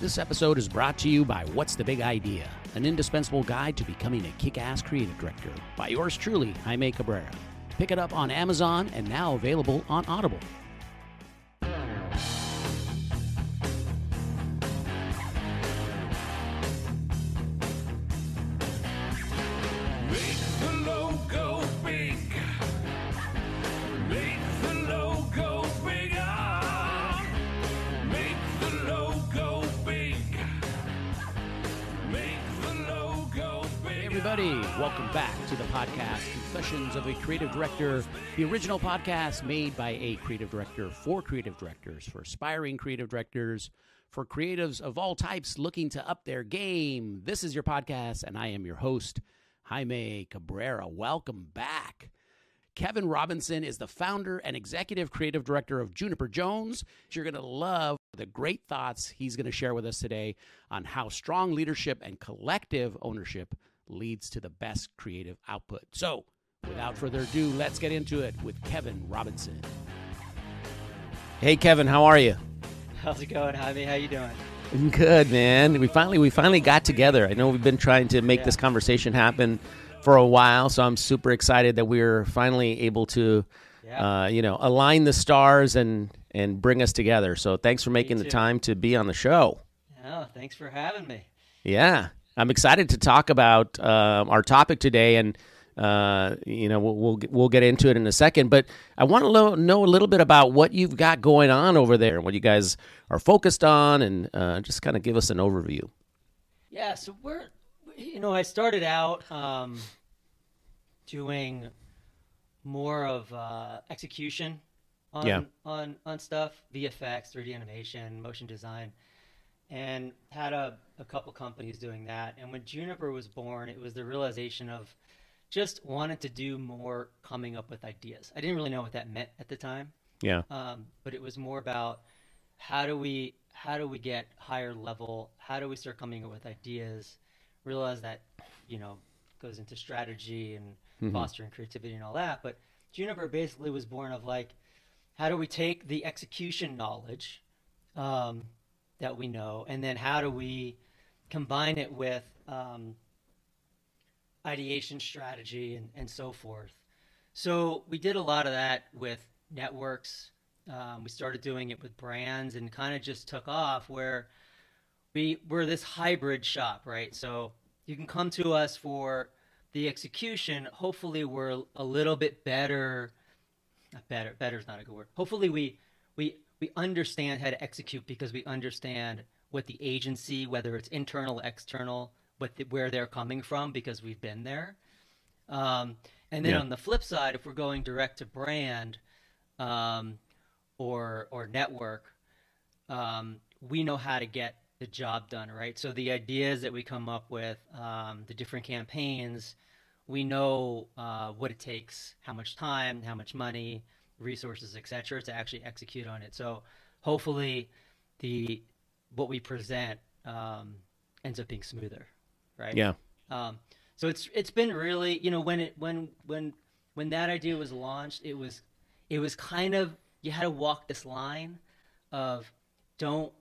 This episode is brought to you by What's the Big Idea, an indispensable guide to becoming a kick ass creative director by yours truly, Jaime Cabrera. Pick it up on Amazon and now available on Audible. Everybody, welcome back to the podcast Confessions of a Creative Director, the original podcast made by a creative director for creative directors, for aspiring creative directors, for creatives of all types looking to up their game. This is your podcast, and I am your host, Jaime Cabrera. Welcome back. Kevin Robinson is the founder and executive creative director of Juniper Jones. You're going to love the great thoughts he's going to share with us today on how strong leadership and collective ownership leads to the best creative output. So, without further ado, let's get into it with Kevin Robinson. Hey Kevin, how are you? How's it going, Javi? How you doing? Good, man. We finally we finally got together. I know we've been trying to make Yeah. this conversation happen for a while, so I'm super excited that we're finally able to, Yeah. uh, you know, align the stars and and bring us together. So thanks for making the time to be on the show. Oh, thanks for having me. Yeah, I'm excited to talk about um, our topic today, and uh, you know we'll, we'll we'll get into it in a second. But I want to lo- know a little bit about what you've got going on over there, and what you guys are focused on, and uh, just kind of give us an overview. Yeah, so we're, you know, I started out um, doing more of uh, execution on, Yeah. on on stuff, VFX, 3D animation, motion design, and had a, a couple companies doing that. And when Juniper was born, it was the realization of just wanted to do more coming up with ideas. I didn't really know what that meant at the time. Yeah, um, but it was more about how do we how do we get higher level how do we start coming up with ideas realize that you know goes into strategy and fostering creativity and all that but juniper basically was born of like how do we take the execution knowledge um, that we know and then how do we combine it with um, ideation strategy and, and so forth so we did a lot of that with networks. Um, we started doing it with brands and kind of just took off where we we're this hybrid shop, right? So you can come to us for the execution. Hopefully, we're a little bit better. Not better. Better is not a good word. Hopefully, we we we understand how to execute because we understand what the agency, whether it's internal, external, what the, where they're coming from because we've been there. Um, and then Yeah. on the flip side, if we're going direct to brand um, or or network, um, we know how to get the job done, right? So the ideas that we come up with, um, the different campaigns, we know uh, what it takes, how much time, how much money, resources, etc., to actually execute on it. So hopefully, the what we present um, ends up being smoother, right? yeah, Um, so it's it's been really you know when it when when when that idea was launched, it was it was kind of you had to walk this line of don't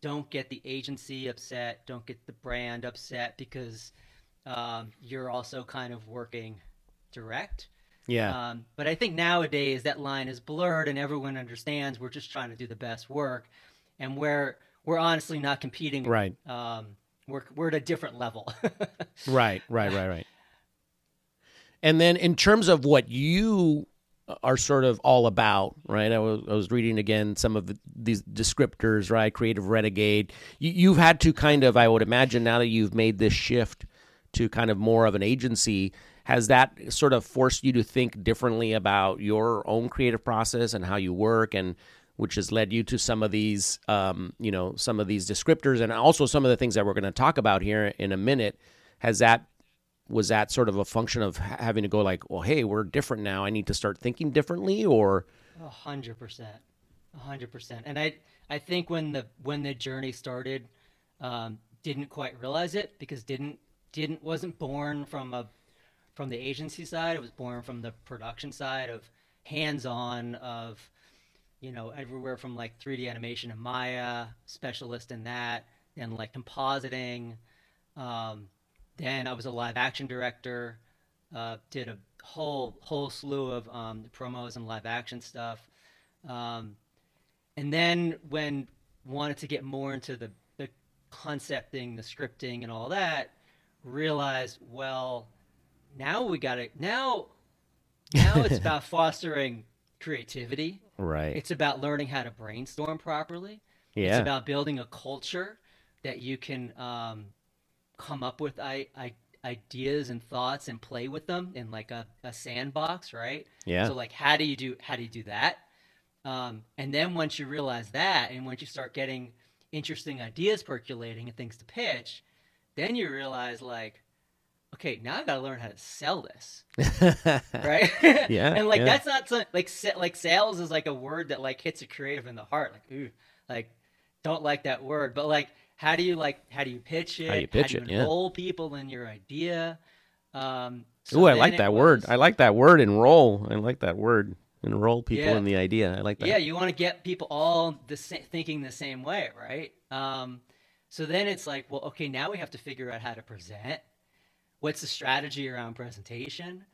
don't get the agency upset, don't get the brand upset because um, you're also kind of working direct. Yeah, Um, but I think nowadays that line is blurred and everyone understands we're just trying to do the best work, and we're we're honestly not competing. Right. Um, we're we're at a different level. right, right, right, right. And then in terms of what you are sort of all about, right? I was, I was reading again some of the, these descriptors, right? Creative renegade. You, you've had to kind of, I would imagine, now that you've made this shift to kind of more of an agency, has that sort of forced you to think differently about your own creative process and how you work and which has led you to some of these, um, you know, some of these descriptors, and also some of the things that we're going to talk about here in a minute. Has that was that sort of a function of having to go like, well, hey, we're different now. I need to start thinking differently, or A hundred percent, a hundred percent. And I, I think when the when the journey started, um, didn't quite realize it because didn't didn't wasn't born from a from the agency side. It was born from the production side of hands on of, you know, everywhere from like 3D animation and Maya, specialist in that, and like compositing. Um, then I was a live action director. Uh, did a whole whole slew of um, promos and live action stuff. Um, and then when wanted to get more into the the concepting, the scripting, and all that, realized well, now we got to now now it's about fostering creativity. right? It's about learning how to brainstorm properly. yeah, It's about building a culture that you can um, come up with I, I, ideas and thoughts and play with them in like a, a sandbox, right? Yeah. So like, how do you do how do you do that? Um, and then once you realize that, and once you start getting interesting ideas percolating and things to pitch, then you realize like, okay, now I got to learn how to sell this right? Yeah, and like yeah. that's not so, like like sales is like a word that like hits a creative in the heart. Like ooh, like don't like that word, but like how do you like how do you pitch it? How you pitch do you it, yeah. enroll people in your idea? Um, so Ooh, I like that word. I like that word. Enroll. I like that word. Enroll people Yeah. in the idea. I like that. Yeah, you want to get people all the sa- thinking the same way, right? Um, so then it's like, well, okay, now we have to figure out how to present. What's the strategy around presentation?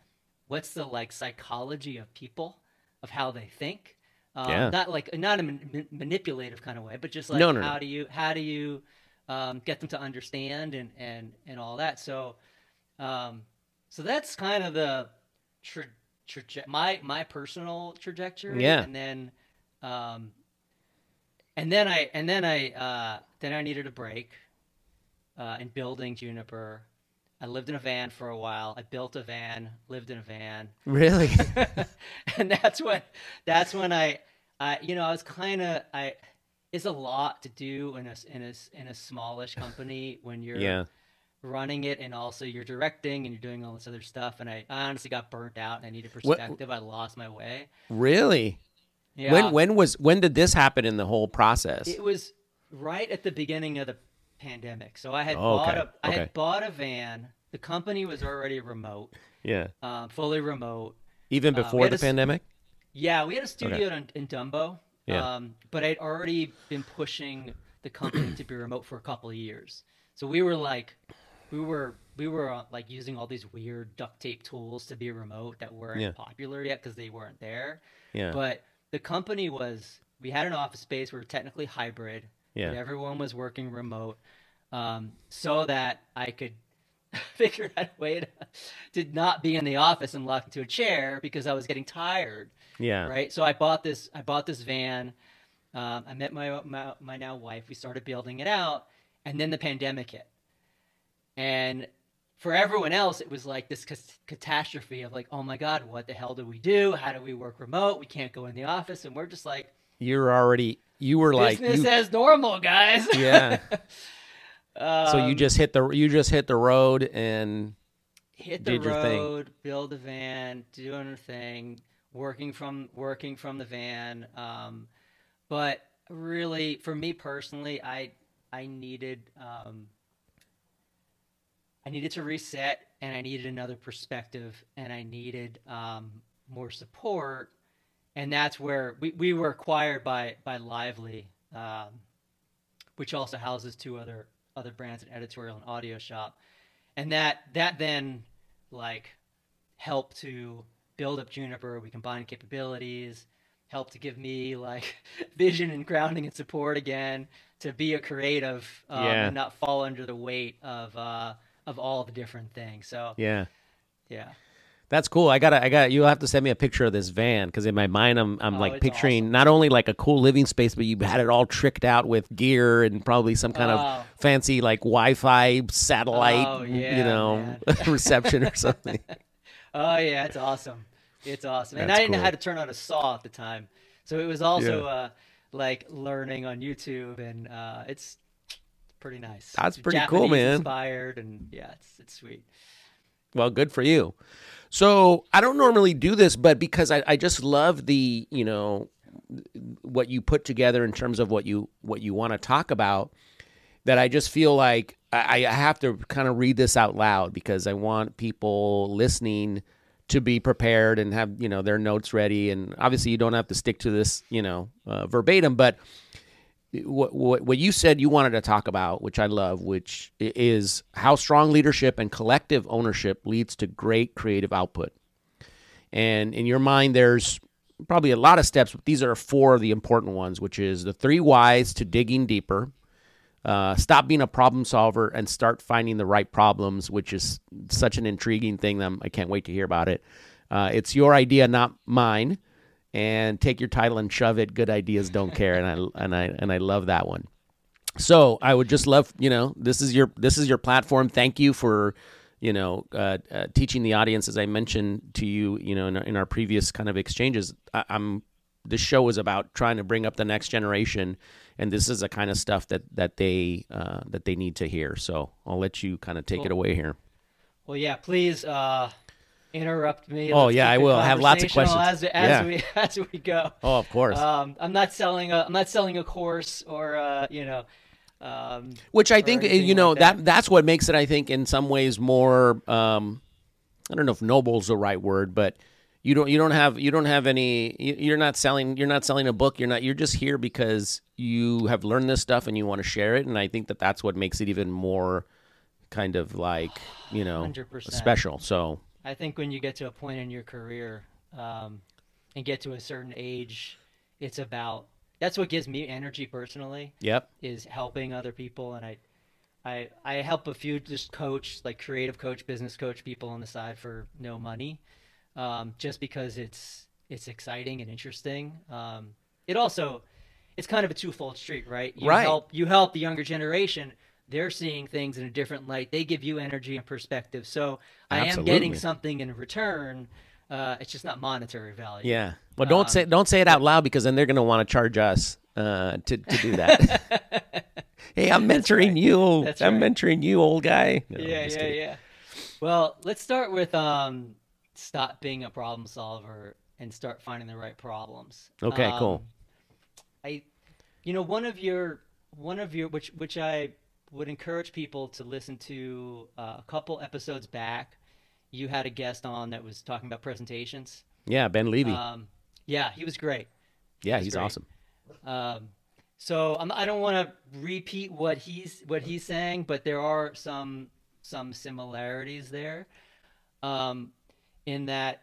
What's the like psychology of people, of how they think? Um, Yeah. Not like not a man- manipulative kind of way, but just like No, no, no. how do you how do you um, get them to understand and and and all that. So, um, so that's kind of the tra- traje- my my personal trajectory. Yeah. and then um, and then I and then I uh, then I needed a break uh, in building Juniper. I lived in a van for a while. I built a van, lived in a van, Really? and that's when that's when I, I you know I was kind of I. It's a lot to do in a in a in a smallish company when you're yeah. running it and also you're directing and you're doing all this other stuff. And I, I honestly got burnt out and I needed What- perspective. I lost my way. Really? Yeah. When when was when did this happen in the whole process? It was right at the beginning of the pandemic. So I had Oh, bought okay, a I okay. had bought a van. The company was already remote, yeah. um, fully remote. Even uh, before had the a pandemic? Yeah, we had a studio in, in Dumbo. Yeah. Um, but I'd already been pushing the company to be remote for a couple of years. So we were like, we were we were uh, like using all these weird duct tape tools to be remote that weren't Yeah. popular yet because they weren't there. Yeah. But the company was we had an office space. We were technically hybrid. Yeah. everyone was working remote, um, so that I could figure out a way to, to not be in the office and locked into a chair because I was getting tired yeah. right? So I bought this. I bought this van. Um, I met my, my my now wife. We started building it out, and then the pandemic hit. And for everyone else, it was like this catastrophe of like, oh my god, what the hell do we do? How do we work remote? We can't go in the office, and we're just like You're already you were like business you, as normal, guys. Yeah. so you Um, just hit the you just hit the road and hit the did your thing. road, build a van, doing a thing, working from working from the van. Um, but really, for me personally, I I needed um, I needed to reset, and I needed another perspective, and I needed um, more support, and that's where we, we were acquired by by Lively, um, which also houses two other other brands, an editorial and audio shop, and that that then like helped to build up Juniper. We combined capabilities, helped to give me like vision and grounding and support again to be a creative um, Yeah. and not fall under the weight of uh, of all the different things. So yeah. yeah, That's cool. I gotta, I got. You'll have to send me a picture of this van because in my mind, I'm, I'm Oh, like picturing awesome. not only like a cool living space, but you had it all tricked out with gear and probably some kind Oh. of fancy like Wi-Fi satellite, Oh, yeah, you know, reception or something. Oh yeah, it's awesome. It's awesome. And I didn't know how to turn on a saw at the time, so it was also Yeah. uh, like learning on YouTube, and uh, it's pretty nice. That's pretty cool, man. Inspired, and yeah, it's it's sweet. Well, good for you. So I don't normally do this, but because I, I just love the you know what you put together in terms of what you what you want to talk about, that I just feel like I, I have to kind of read this out loud because I want people listening to be prepared and have you know their notes ready. And obviously, you don't have to stick to this you know uh, verbatim, but what, what what you said you wanted to talk about, which I love, which is how strong leadership and collective ownership leads to great creative output. And in your mind, there's probably a lot of steps, but these are four of the important ones, which is the three whys to digging deeper. Uh, stop being a problem solver and start finding the right problems, which is such an intriguing thing. That I'm, I can't wait to hear about it. Uh, it's your idea, not mine and take your title and shove it. Good ideas don't care, and I and I and I love that one. So I would just love, you know, this is your this is your platform. Thank you for, you know, uh, uh, teaching the audience, as I mentioned to you, you know, in our, in our previous kind of exchanges. I, I'm this show is about trying to bring up the next generation, and this is the kind of stuff that that they uh, that they need to hear. So I'll let you kind of take it away here. Well, yeah, please uh, interrupt me. Oh, Let's yeah, I will. I have lots of questions. as, as Yeah. we as we go. Oh, of course. Um, I'm not selling a I'm not selling a course or uh, you know. Um, which I think uh, you know like that. that. that's what makes it I think in some ways more um, I don't know if noble's the right word but you don't you don't have you don't have any you- you're not selling you're not selling a book you're not you're just here because you have learned this stuff and you want to share it and I think that that's what makes it even more kind of like you know 100%. special so I think when you get to a point in your career um, and get to a certain age, it's about that's what gives me energy personally. yep is helping other people and I I I help a few just coach like creative coach, business coach people on the side for no money. Um, just because it's it's exciting and interesting. Um, it also it's kind of a twofold street, right? You Right. help you help the younger generation. They're seeing things in a different light. They give you energy and perspective. So I am getting something in return. Uh, it's just not monetary value. yeah well don't Um, say don't say it out loud because then they're going to want to charge us uh, to to do that hey I'm mentoring right. you That's I'm right. mentoring you old guy No, yeah, yeah, kidding. yeah. Well, let's start with um, stop being a problem solver and start finding the right problems. Okay, cool. Um, I, you know, one of your one of your which which I would encourage people to listen to uh, a couple episodes back. You had a guest on that was talking about presentations. yeah Ben Levy Um, yeah, he was great. yeah that's he's great. awesome Um, so I'm, I don't want to repeat what he's what he's saying, but there are some some similarities there, um, in that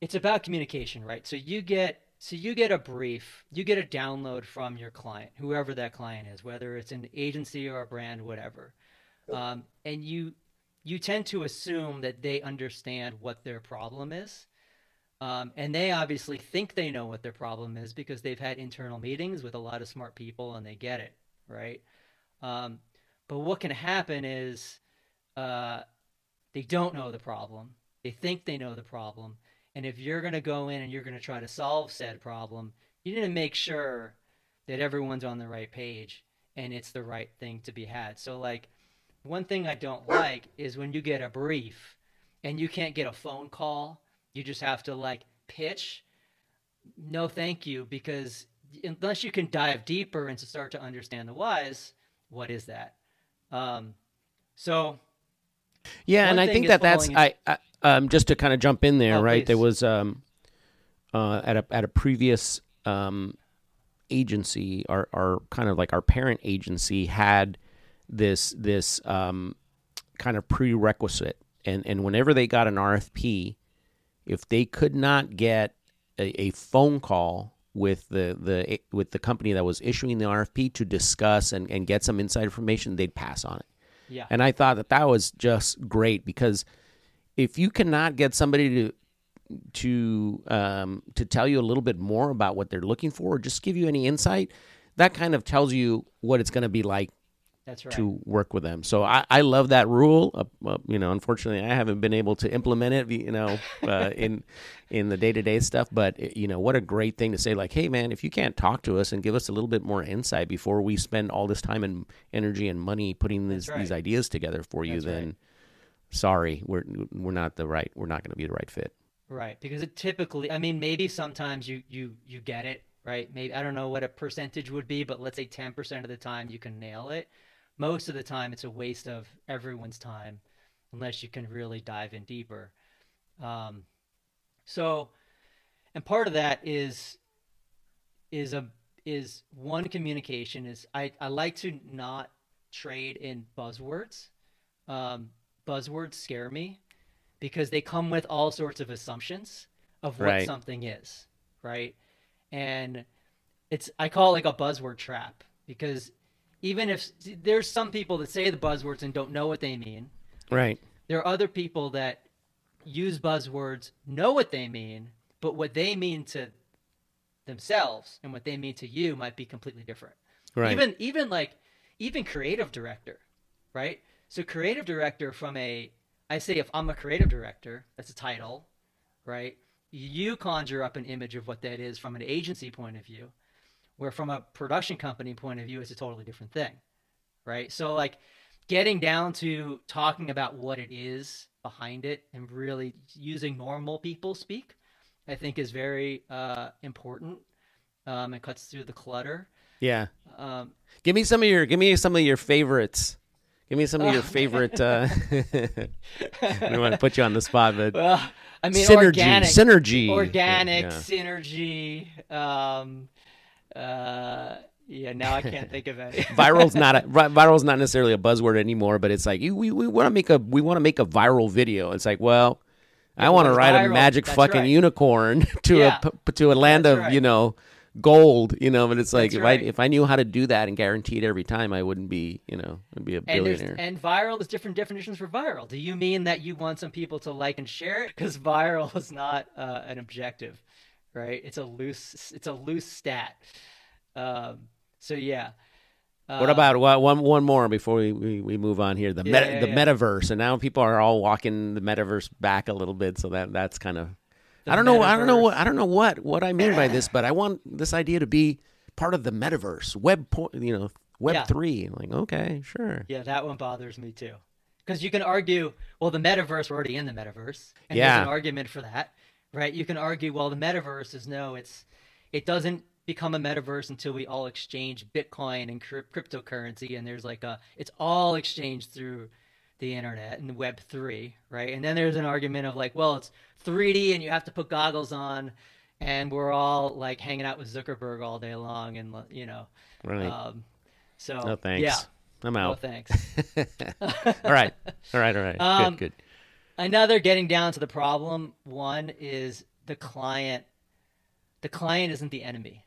it's about communication, right? So you get so you get a brief, you get a download from your client, whoever that client is, whether it's an agency or a brand, whatever, um, and you you tend to assume that they understand what their problem is. Um, and they obviously think they know what their problem is because they've had internal meetings with a lot of smart people and they get it, right? Um, but what can happen is uh, they don't know the problem. They think they know the problem. And if you're going to go in and you're going to try to solve said problem, you need to make sure that everyone's on the right page and it's the right thing to be had. So, like, one thing I don't like is when you get a brief and you can't get a phone call you just have to like pitch no thank you because unless you can dive deeper and to start to understand the whys what is that um so Yeah, and I think that that's I, I um just to kind of jump in there, Oh, right? There was um uh at a at a previous um agency, our our kind of like our parent agency had this this um kind of prerequisite, and and whenever they got an RFP, if they could not get a, a phone call with the the with the company that was issuing the RFP to discuss and, and get some inside information, they'd pass on it. yeah And I thought that that was just great because if you cannot get somebody to to um, to tell you a little bit more about what they're looking for, or just give you any insight, that kind of tells you what it's going to be like That's right. to work with them. So I, I love that rule. Uh, uh, you know, unfortunately, I haven't been able to implement it. You know, uh, in in the day to day stuff. But uh, you know, what a great thing to say. Like, hey, man, if you can't talk to us and give us a little bit more insight before we spend all this time and energy and money putting these, That's these ideas together for you, That's right. Sorry, we're we're not the right. We're not going to be the right fit. Right, because it typically, I mean, maybe sometimes you you you get it, right? Maybe I don't know what a percentage would be, but let's say 10% of the time you can nail it. Most of the time it's a waste of everyone's time unless you can really dive in deeper. Um, so, and part of that is is a is one communication is I I like to not trade in buzzwords. Um, buzzwords scare me because they come with all sorts of assumptions of what Right. something is, right? And it's I call it like a buzzword trap because even if there's some people that say the buzzwords and don't know what they mean, Right. there are other people that use buzzwords, know what they mean, but what they mean to themselves and what they mean to you might be completely different. Right. Even even like even creative director, right? So creative director from a I say if I'm a creative director, that's a title, right? You conjure up an image of what that is from an agency point of view, where from a production company point of view, it's a totally different thing, right? So like getting down to talking about what it is behind it and really using normal people speak, I think is very uh, important. Um, it cuts through the clutter. Yeah. Um, Give me some of your give me some of your favorites. Give me some of your Oh. favorite. Uh, I want to put you on the spot, but well, I mean, synergy, organic, synergy, organic, Yeah. synergy. Um, uh, yeah, now I can't think of any. viral's not a, viral's not necessarily a buzzword anymore, but it's like you, we we want to make a we want to make a viral video. It's like, well, I want to ride a magic That's fucking right. unicorn to Yeah. a to a land That's of right. you know gold. You know, but it's like That's if right. I if I knew how to do that and guarantee it every time, I wouldn't be you know I'd be a And there's billionaire. and viral is different definitions for viral. Do you mean that you want some people to like and share it? Because viral is not uh, an objective, right? It's a loose it's a loose stat. Um, so yeah. What Uh, about one one more before we, we, we move on here? The Yeah, meta, yeah, the yeah. metaverse, and now people are all walking the metaverse back a little bit. So that that's kind of I don't know I don't know what I don't know what what I mean by this, but I want this idea to be part of the metaverse, web po- you know web Yeah. three. Like okay, sure, Yeah, that one bothers me too. Because you can argue, well, the metaverse, we're already in the metaverse. And Yeah. there's an argument for that, right? You can argue, well, the metaverse is no, it's, it doesn't become a metaverse until we all exchange Bitcoin and cryp- cryptocurrency. And there's like a, it's all exchanged through the internet and Web 3, right? And then there's an argument of like, well, it's 3D and you have to put goggles on. And we're all like hanging out with Zuckerberg all day long. And, you know, right. um, so, no thanks. yeah. I'm out No thanks. all right, all right, all right. Um, good, good. another getting down to the problem one is the client the client isn't the enemy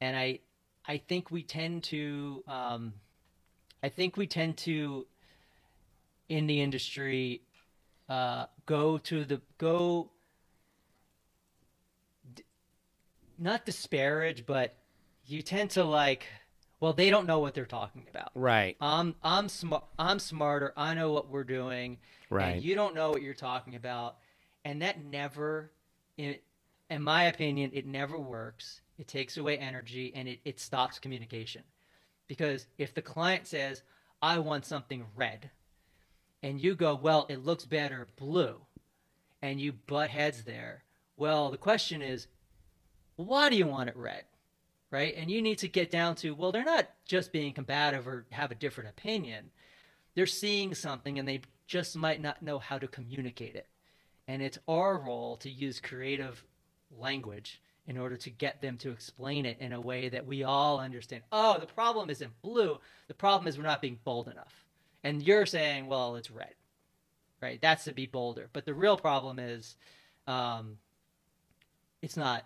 and i i think we tend to um i think we tend to in the industry uh go to the go d- not disparage but you tend to like well they don't know what they're talking about Right, I'm I'm smart. I'm smarter. I know what we're doing. Right. And you don't know what you're talking about, and that never, in, in my opinion, it never works. It takes away energy and it, it stops communication, because if the client says, "I want something red," and you go, "Well, it looks better blue," and you butt heads there. Well, the question is, why do you want it red? right? And you need to get down to, well, they're not just being combative or have a different opinion. They're seeing something and they just might not know how to communicate it. And it's our role to use creative language in order to get them to explain it in a way that we all understand. Oh, the problem isn't blue. The problem is we're not being bold enough. And you're saying, well, it's red, right? That's to be bolder. But the real problem is um, it's not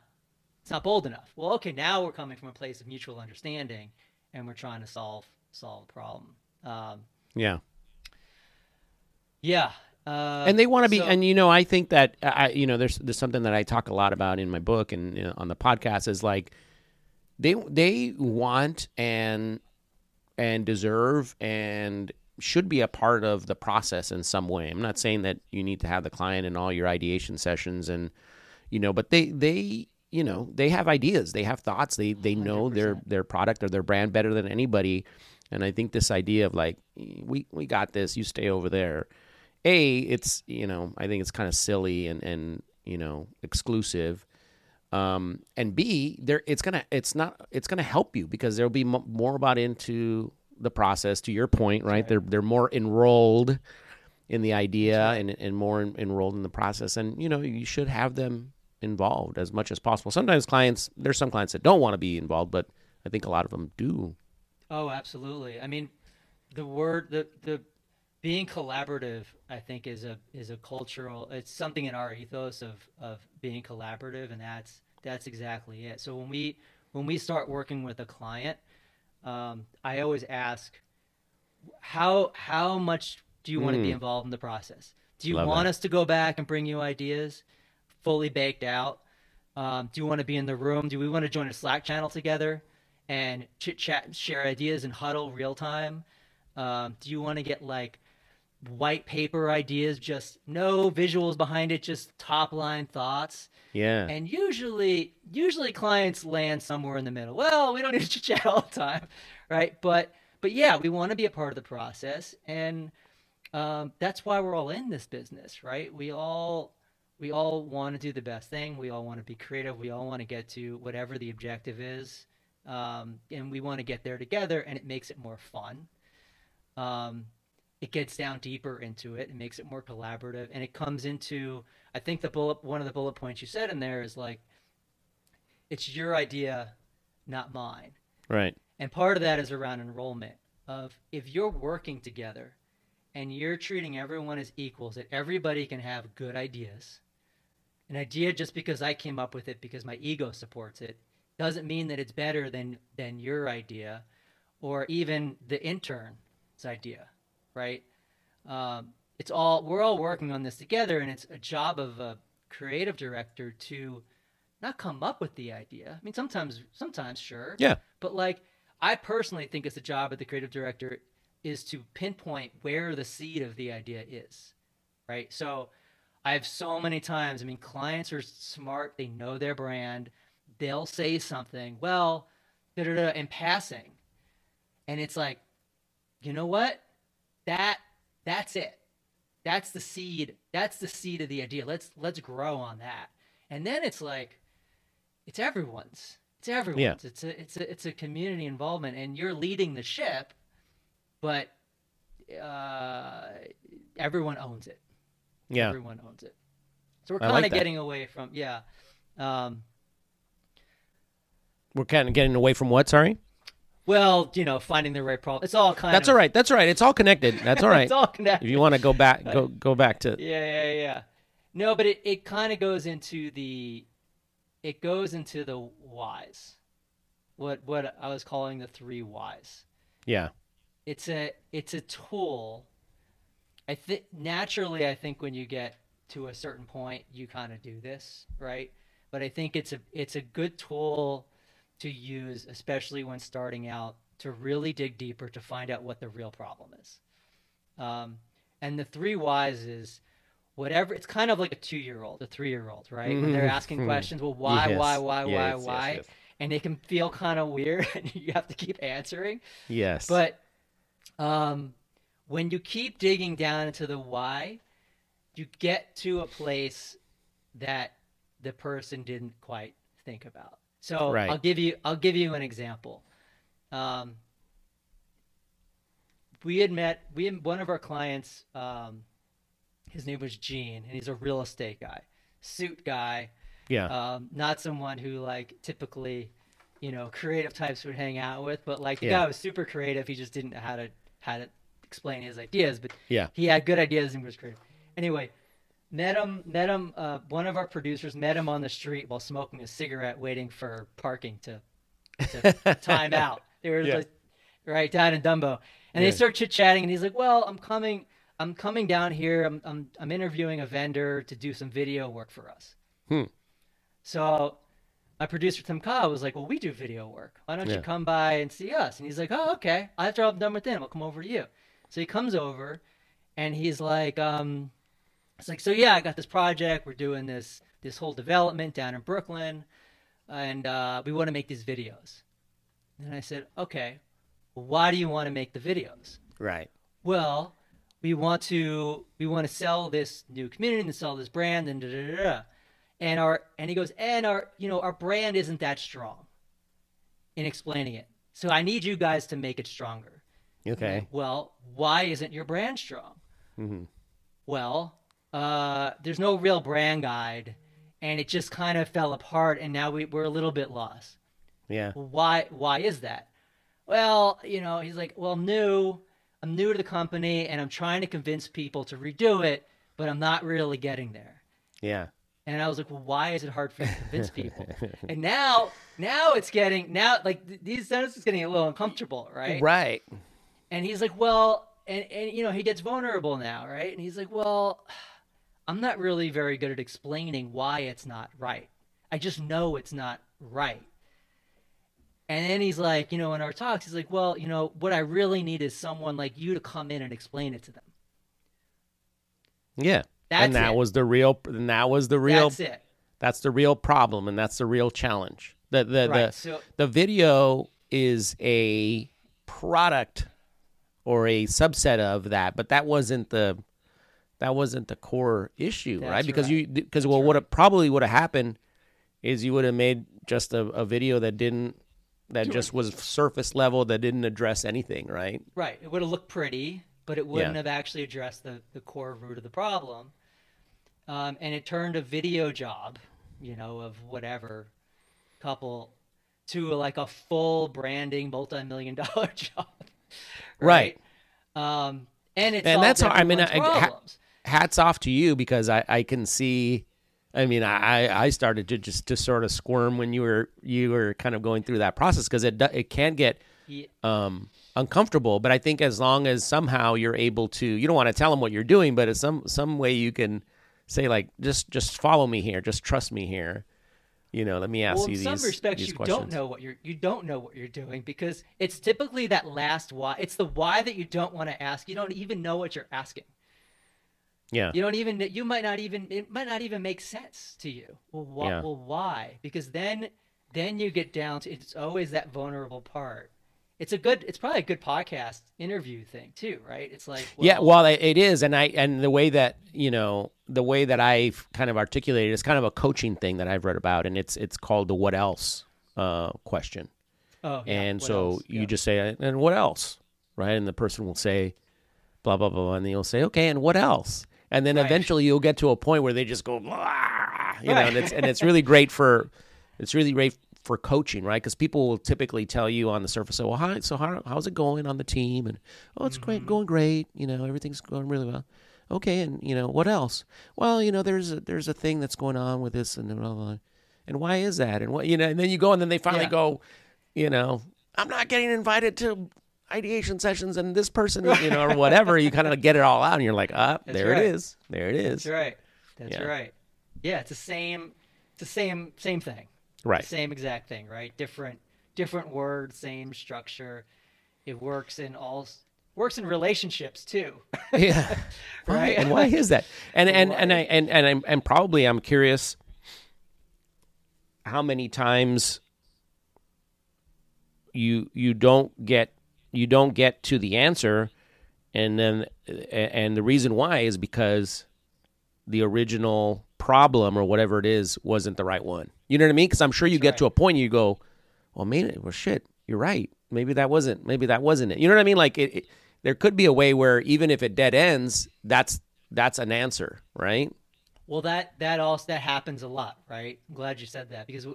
it's not bold enough. Well, okay, now we're coming from a place of mutual understanding, and we're trying to solve solve the problem. Um, yeah. yeah, uh, and they want to be so- and you know i think that i you know there's there's something that i talk a lot about in my book and you know, on the podcast is like they they want and and deserve and should be a part of the process in some way. I'm not saying that you need to have the client in all your ideation sessions and you know, but they they you know they have ideas, they have thoughts, they they know their their product or their brand better than anybody. And I think this idea of like we we got this, you stay over there. A, it's you know I think it's kind of silly and and you know exclusive. Um, and B, there it's gonna it's not it's gonna help you because there'll be m- more bought into the process. To your point, right? They're they're more enrolled in the idea and and more en- enrolled in the process. And you know you should have them involved as much as possible. Sometimes clients there's some clients that don't want to be involved, but I think a lot of them do. Oh, absolutely. I mean, the word the the being collaborative, I think, is a is a cultural. It's something in our ethos of of being collaborative, and that's that's exactly it. So when we when we start working with a client, um, I always ask, how how much do you want to be involved in the process? Do you Love want that. us to go back and bring you ideas, fully baked out? Um, do you want to be in the room? Do we want to join a Slack channel together and chit chat, share ideas and huddle real time? Um, do you want to get like white paper ideas, just no visuals behind it, just top line thoughts? Yeah. And usually, usually clients land somewhere in the middle. Well, we don't need to chat all the time, right? But but yeah, we want to be a part of the process, and um, that's why we're all in this business, right? We all we all want to do the best thing. We all want to be creative. We all want to get to whatever the objective is, um, and we want to get there together. And it makes it more fun. Um, it gets down deeper into it. and makes it more collaborative, and it comes into. I think the bullet one of the bullet points you said in there is like, it's your idea, not mine. right. And part of that is around enrollment of if you're working together and you're treating everyone as equals, that everybody can have good ideas. An idea just because I came up with it because my ego supports it doesn't mean that it's better than than your idea or even the intern's idea, right? Um, it's all we're all working on this together, and it's a job of a creative director to not come up with the idea. I mean, sometimes, sometimes, sure, Yeah. but like, I personally think it's the job of the creative director is to pinpoint where the seed of the idea is, right? So, I have so many times. I mean, clients are smart; they know their brand. They'll say something, well, da da da, in passing, and it's like, you know what? That that's it. That's the seed. That's the seed of the idea. Let's let's grow on that. And then it's like, it's everyone's. It's everyone's. It's a it's a it's a community involvement, and you're leading the ship, but uh, everyone owns it. Yeah. Everyone owns it. So we're kind like of that. getting away from yeah. Um, We're kind of getting away from what? Sorry. Well, you know, finding the right problem. It's all kind That's of. all right. That's all right. It's all connected. That's all right. it's all connected. if you want to go back, go go back to Yeah, yeah, yeah. No, but it, it kind of goes into the it goes into the whys. What what I was calling the three whys. yeah. It's a it's a tool. I think naturally I think when you get to a certain point you kind of do this, right? But I think it's a it's a good tool to use especially when starting out to really dig deeper to find out what the real problem is. Um, and the three whys is whatever it's kind of like a two year old, a three year old, right? When they're asking questions, well, why, Yes. why, why, Yes, why, why? yes. And they can feel kind of weird and you have to keep answering. Yes. But um, when you keep digging down into the why, you get to a place that the person didn't quite think about. So Right. I'll give you I'll give you an example. Um, we had met we had one of our clients. Um, his name was Gene, and he's a real estate guy, suit guy yeah. um, not someone who like typically, you know, creative types would hang out with, but like the Yeah. guy was super creative. He just didn't know how to how to explain his ideas, but Yeah. he had good ideas and was creative. Anyway, met him met him. Uh, one of our producers met him on the street while smoking a cigarette, waiting for parking to to time out. They were Yeah. like, right down in Dumbo, and Yeah. they start chit chatting, and he's like, "Well, I'm coming." I'm coming down here. I'm, I'm I'm interviewing a vendor to do some video work for us. Hmm. So my producer Tim Cobb was like, "Well, we do video work. Why don't Yeah. you come by and see us?" And he's like, "Oh, okay. After I'm done with him, I'll come over to you." So he comes over, and he's like, um, "It's like, so yeah, I got this project. We're doing this this whole development down in Brooklyn, and uh, we want to make these videos." And I said, "Okay, well, why do you want to make the videos?" Right. well, we want to we want to sell this new community and sell this brand and da da da. da. And our and he goes and our you know our brand isn't that strong. In explaining it, so I need you guys to make it stronger. Okay. Well, why isn't your brand strong? hmm Well, uh, there's no real brand guide, and it just kind of fell apart, and now we, we're a little bit lost. Yeah. Why why is that? Well, you know, he's like, well, new. I'm new to the company, and I'm trying to convince people to redo it, but I'm not really getting there. Yeah. And I was like, well, why is it hard for you to convince people? and now, now it's getting now like th- these sentences getting a little uncomfortable, right? Right. And he's like, well, and and you know, he gets vulnerable now, right? And he's like, well, I'm not really very good at explaining why it's not right. I just know it's not right. And then he's like, you know, in our talks, he's like, well, you know, what I really need is someone like you to come in and explain it to them. Yeah. That's and that it. was the real. And that was the real. That's it. That's the real problem, and that's the real challenge. The the Right. the, So the video is a product or a subset of that, but that wasn't the that wasn't the core issue, right? Because right. you because well, what probably would have happened is you would have made just a, a video that didn't that just was surface level that didn't address anything, right? Right. It would have looked pretty, but it wouldn't Yeah. have actually addressed the, the core root of the problem. Um, and it turned a video job, you know, of whatever couple to like a full branding multi-million dollar job. Right. Um, and it's and that's how I mean, I, problems. Hats off to you because I, I can see. I mean, I, I started to just to sort of squirm when you were you were kind of going through that process because it it can get Yeah. um, uncomfortable. But I think as long as somehow you're able to, you don't want to tell them what you're doing, but it's some some way you can say like, just just follow me here, just trust me here. You know, let me ask well, you in these, some respects, you questions. don't know what you're you don't know what you're doing because it's typically that last why. It's the why that you don't want to ask. You don't even know what you're asking. Yeah, You don't even you might not even it might not even make sense to you. Well, wh- Yeah. well why? Because then then you get down to it's always that vulnerable part. It's a good it's probably a good podcast interview thing too, right? It's like yeah. Well, it, is, and I and the way that you know the way that I've kind of articulated is kind of a coaching thing that I've read about, and it's it's called the what else uh, question. oh, yeah, and what so else? you Yeah. just say, and what else, right? And the person will say, blah blah blah, and then you'll say, okay, and what else? And then Right. eventually you'll get to a point where they just go, you know, and it's and it's really great for, it's really great for coaching, right? Because people will typically tell you on the surface, so well, hi, so how, how's it going on the team? And oh, it's Mm-hmm. great, going great, you know, everything's going really well. Okay, and you know what else? Well, you know, there's a, there's a thing that's going on with this and blah blah. blah. And why is that? And what you know? And then you go, and then they finally Yeah. go, you know, I'm not getting invited to ideation sessions and this person, you know, or whatever. You kind of get it all out and you're like, ah, That's there right. it is. There it is. That's right. That's Yeah. right. Yeah, it's the same it's the same same thing. Right. Same exact thing, right? Different different words, same structure. It works in all works in relationships too. Yeah. Why? Right. And why is that? And and and I and and I'm and probably I'm curious how many times you you don't get you don't get to the answer and then and the reason why is because the original problem or whatever it is wasn't the right one. You know what I mean? Because I'm sure you get to a point you go, well, maybe well, shit, you're right. Maybe that wasn't. Maybe that wasn't it. You know what I mean? Like it, it there could be a way where even if it dead ends, that's that's an answer, right? Well, that that also that happens a lot, right? I'm glad you said that because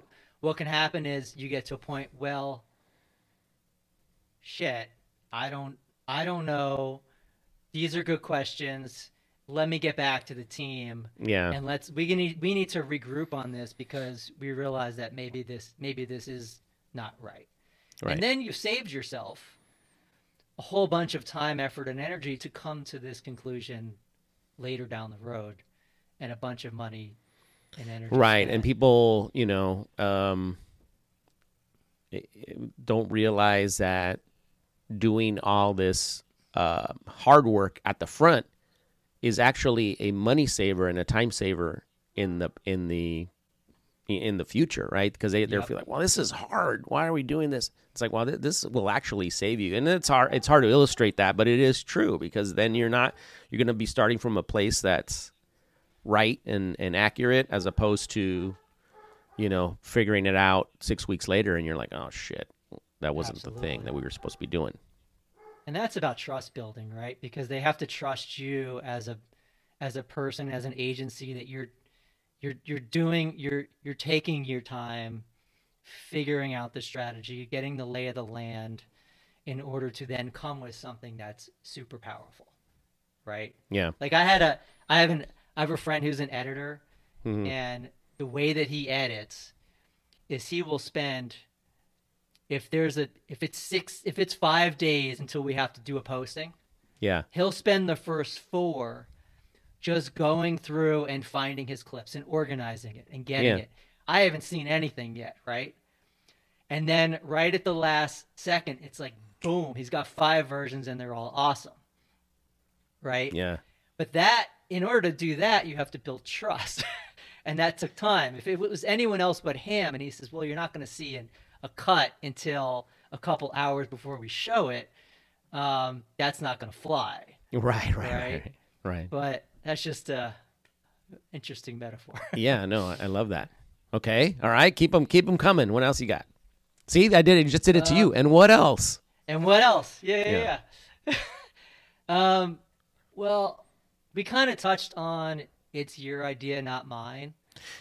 what can happen is you get to a point. Well, shit, I don't, I don't know. These are good questions. Let me get back to the team Yeah. and let's we can need we need to regroup on this because we realize that maybe this maybe this is not right. Right. And then you saved yourself a whole bunch of time, effort, and energy to come to this conclusion later down the road, and a bunch of money and energy. right and people you know um don't realize that doing all this uh, hard work at the front is actually a money saver and a time saver in the in the in the future right? Because they, they're Yep. feel like well this is hard. Why are we doing this? It's like well th- this will actually save you. And it's hard it's hard to illustrate that but it is true because then you're not you're going to be starting from a place that's right and, and accurate as opposed to you know figuring it out six weeks later and you're like oh shit that wasn't the thing that we were supposed to be doing. And that's about trust building right? Because they have to trust you as a as a person as an agency that you're you're you're doing you're you're taking your time figuring out the strategy getting the lay of the land in order to then come with something that's super powerful right? Yeah. Like i had a i have an i have a friend who's an editor Mhm. and the way that he edits is he will spend if there's a if it's six if it's five days until we have to do a posting yeah he'll spend the first four just going through and finding his clips and organizing it and getting Yeah. it i haven't seen anything yet right and then right at the last second it's like boom he's got five versions and they're all awesome right yeah but that, in order to do that, you have to build trust. and that took time. If it was anyone else but him, and he says, well, you're not going to see an, a cut until a couple hours before we show it, um, that's not going to fly. right right Right. right But that's just a interesting metaphor. yeah no I- i love that okay all right keep them keep them coming what else you got see i did it just did it to you and what else and what else? Yeah, yeah, Yeah. um, well, we kind of touched on it's your idea, not mine.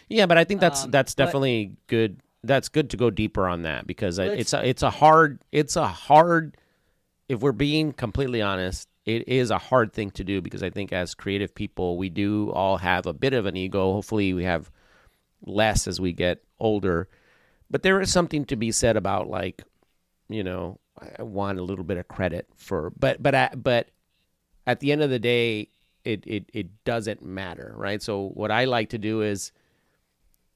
Yeah, but I think that's Um, that's definitely good. That's good to go deeper on that because Let's- it's a, it's a hard it's a hard. If we're being completely honest, it is a hard thing to do because I think as creative people, we do all have a bit of an ego. Hopefully, we have less as we get older. But there is something to be said about like, you know, I want a little bit of credit for, but but I, but at the end of the day, it, it it doesn't matter, right? So what I like to do is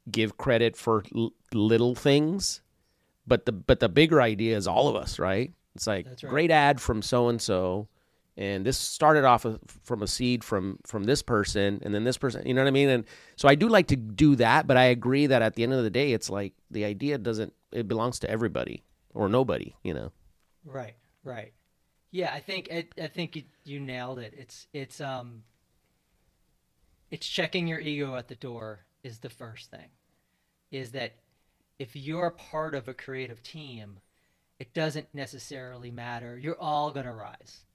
give credit for l- little things, but the but the bigger idea is all of us, right? It's like right. great ad from so and so, and this started off of- from a seed from from this person, and then this person. You know what I mean? And so I do like to do that, but I agree that at the end of the day, it's like the idea doesn't. It belongs to everybody or nobody. You know? Right, right. Yeah, I think I, I think you, you nailed it. It's it's um it's checking your ego at the door is the first thing. Is that if you're part of a creative team, it doesn't necessarily matter. You're all going to rise.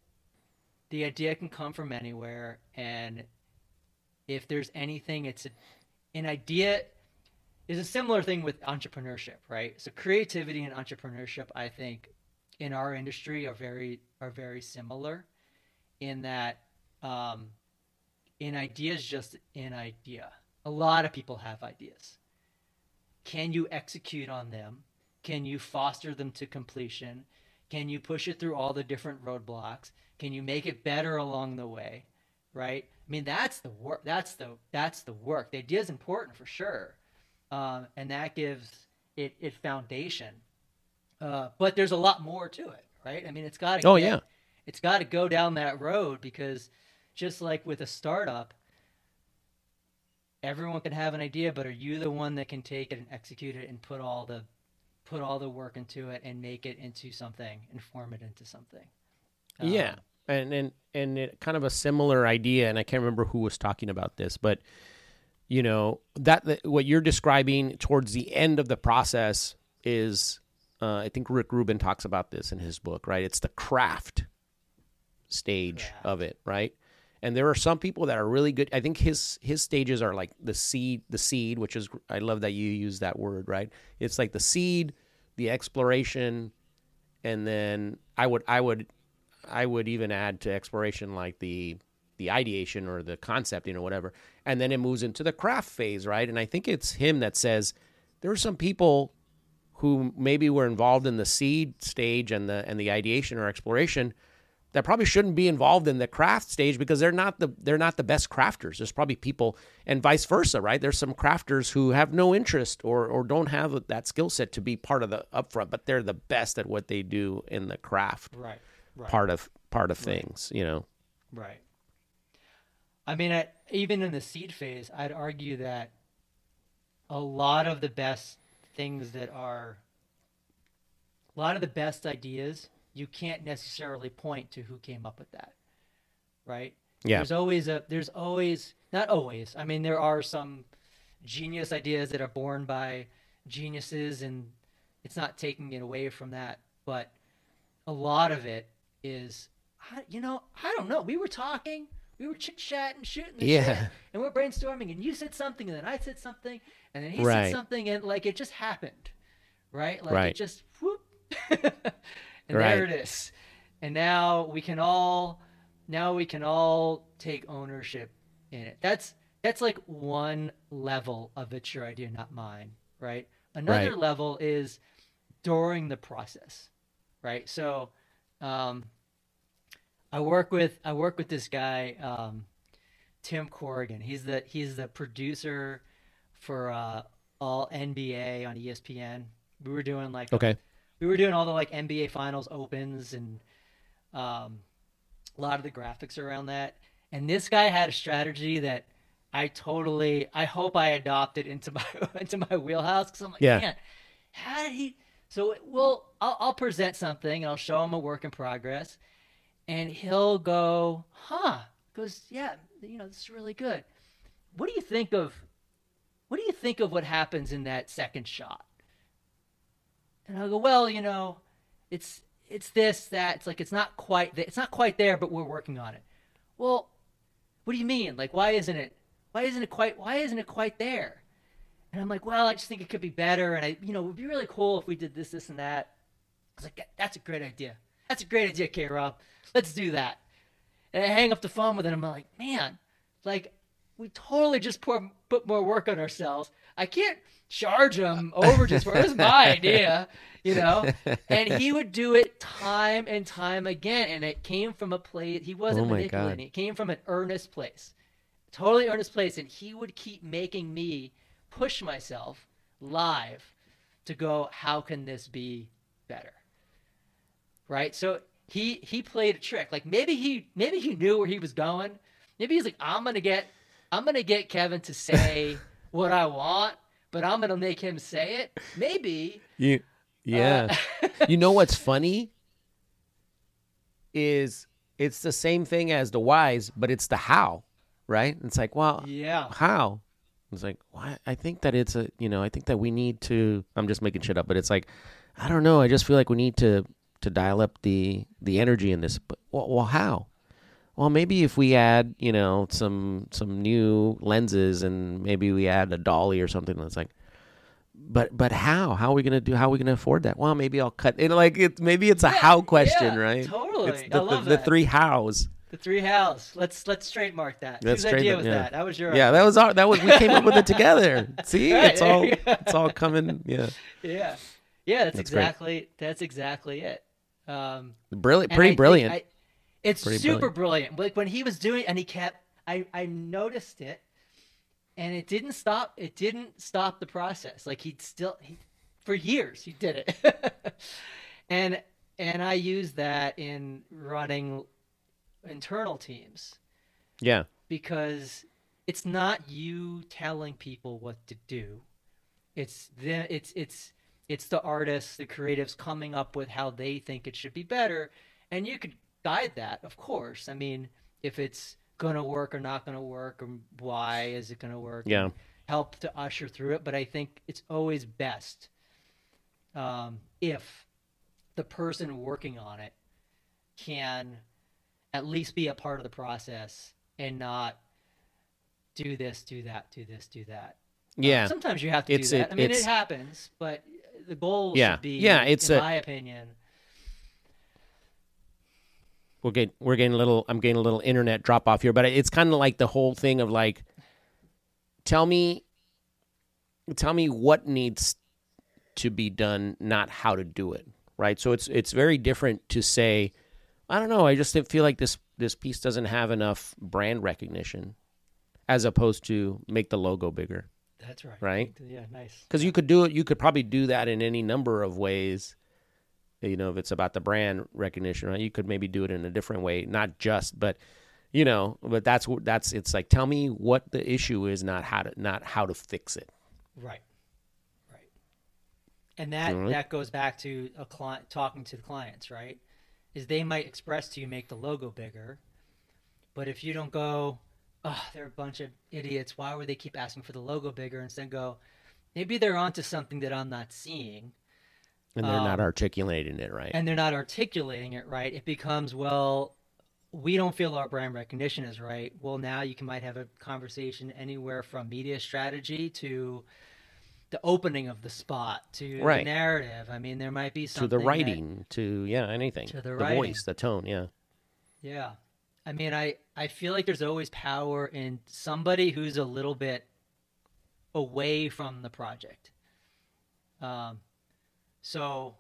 The idea can come from anywhere and if there's anything it's an idea is a similar thing with entrepreneurship, right? So creativity and entrepreneurship I think in our industry are very are very similar in that um, an idea is just an idea. A lot of people have ideas. Can you execute on them? Can you foster them to completion? Can you push it through all the different roadblocks? Can you make it better along the way? Right? I mean, that's the work. That's the that's the work. The idea is important for sure, um, and that gives it it foundation. Uh, but there's a lot more to it, right? I mean, it's got to. Oh, yeah. It's got to go down that road because, just like with a startup, everyone can have an idea, but are you the one that can take it and execute it and put all the put all the work into it and make it into something and form it into something? Yeah, Um, and and and it, kind of a similar idea, and I can't remember who was talking about this, but you know that, that what you're describing towards the end of the process is, uh, I think Rick Rubin talks about this in his book, right? It's the craft stage Craft. of it, right? And there are some people that are really good. I think his his stages are like the seed, the seed, which is I love that you use that word, right? It's like the seed, the exploration, and then I would I would I would even add to exploration like the the ideation or the concept, you know, whatever. And then it moves into the craft phase, right? And I think it's him that says there are some people who maybe were involved in the seed stage and the and the ideation or exploration, that probably shouldn't be involved in the craft stage because they're not the they're not the best crafters. There's probably people and vice versa, right? There's some crafters who have no interest or or don't have that skill set to be part of the upfront, but they're the best at what they do in the craft Right. Right. part of part of things, you know. Right. I mean, I, even in the seed phase, I'd argue that a lot of the best things that are, a lot of the best ideas, you can't necessarily point to who came up with that, right? Yeah. There's always a, there's always, not always. I mean, there are some genius ideas that are born by geniuses, and it's not taking it away from that, but a lot of it is, I- you know, I don't know. We were talking, we were chit chatting, shooting Yeah. shit, and we're brainstorming, and you said something, and then I said something, and then he Right. said something, and like it just happened, right? Like Right. it just whoop, and Right. there it is. And now we can all, now we can all take ownership in it. That's that's like one level of it's your idea, not mine, right? Another Right. level is during the process, right? So, um, I work with I work with this guy, um, Tim Corrigan. He's the he's the producer for uh, all NBA on ESPN. We were doing like Okay. We were doing all the like NBA Finals opens and um, a lot of the graphics around that. And this guy had a strategy that I totally I hope I adopted into my into my wheelhouse because I'm like, Yeah. man, how did he? So we'll I'll, I'll present something and I'll show him a work in progress, and he'll go, huh? Goes, yeah, you know, this is really good. What do you think of? What do you think of what happens in that second shot? And I'll go, well, you know, it's it's this that it's like it's not quite th- it's not quite there, but we're working on it. Well, what do you mean? Like, why isn't it? Why isn't it quite? Why isn't it quite there? And I'm like, well, I just think it could be better, and I, you know, it would be really cool if we did this, this, and that. I was like, that's a great idea. That's a great idea, K. Rob. Let's do that. And I hang up the phone with him. I'm like, man, like we totally just pour, put more work on ourselves. I can't charge him over just for it was my idea, you know. And he would do it time and time again, and it came from a place he wasn't Oh manipulating. God. It came from an earnest place, totally earnest place, and he would keep making me push myself live to go. How can this be better? Right. So he he played a trick. Like maybe he maybe he knew where he was going. Maybe he's like, I'm gonna get I'm gonna get Kevin to say what I want, but I'm gonna make him say it. Maybe. You, uh, yeah. you know what's funny is it's the same thing as the whys, but it's the how, right? It's like, well, Yeah. how? It's like, why? I think that it's a, you know, I think that we need to. I'm just making shit up, but it's like, I don't know. I just feel like we need to to dial up the the energy in this. But well, well how? Well, maybe if we add, you know, some some new lenses and maybe we add a dolly or something that's like, but but how? How are we gonna do? How are we gonna afford that? Well, maybe I'll cut it. Like it. Maybe it's a how question, yeah, right? totally. It's I the, love the, the three hows. The three hows. Let's let's trademark that. Let's Whose trade idea was yeah. that? That was your Yeah, that was our. That was we came up with it together. See, Right, it's all it's all coming. Yeah, Yeah. Yeah, that's, That's great. exactly that's exactly it. Um brilliant, pretty I brilliant. I- it's Pretty super brilliant. Like when he was doing, and he kept. I I noticed it, and it didn't stop. It didn't stop the process. Like he'd still he, for years he did it, and and I use that in running internal teams yeah, because it's not you telling people what to do. It's the it's it's it's the artists, the creatives coming up with how they think it should be better, and you could guide that, of course. I mean, if it's gonna work or not gonna work, or why is it gonna work? Yeah. help to usher through it. But I think it's always best um, if the person working on it can at least be a part of the process and not do this, do that, do this, do that. Uh, yeah. sometimes you have to It's- do that. it- I mean, it happens, but the goal Yeah. should be, Yeah, it's in a- my opinion, we're getting we're getting a little. I'm getting a little internet drop off here, but it's kind of like the whole thing of like, tell me, tell me what needs to be done, not how to do it. Right. So it's it's very different to say, I don't know. I just feel like this this piece doesn't have enough brand recognition, as opposed to make the logo bigger. That's right. Right? Yeah, nice. Because you could do it. You could probably do that in any number of ways. You know, if it's about the brand recognition, right? You could maybe do it in a different way, not just, but you know, but that's what that's. It's like tell me what the issue is, not how to not how to fix it. Right. Right. And that Alright. that goes back to a client talking to the clients, right? Is they might express to you make the logo bigger, but if you don't go, oh, they're a bunch of idiots. Why would they keep asking for the logo bigger? Instead, go, maybe they're onto something that I'm not seeing, And they're not Um, articulating it right. and they're not articulating it right. It becomes well. We don't feel our brand recognition is right. Well, now you can might have a conversation anywhere from media strategy to the opening of the spot to the narrative. I mean, there might be something to the that- writing, to yeah, anything. To the the writing. voice, the tone, yeah. yeah, I mean, I I feel like there's always power in somebody who's a little bit away from the project. Um, so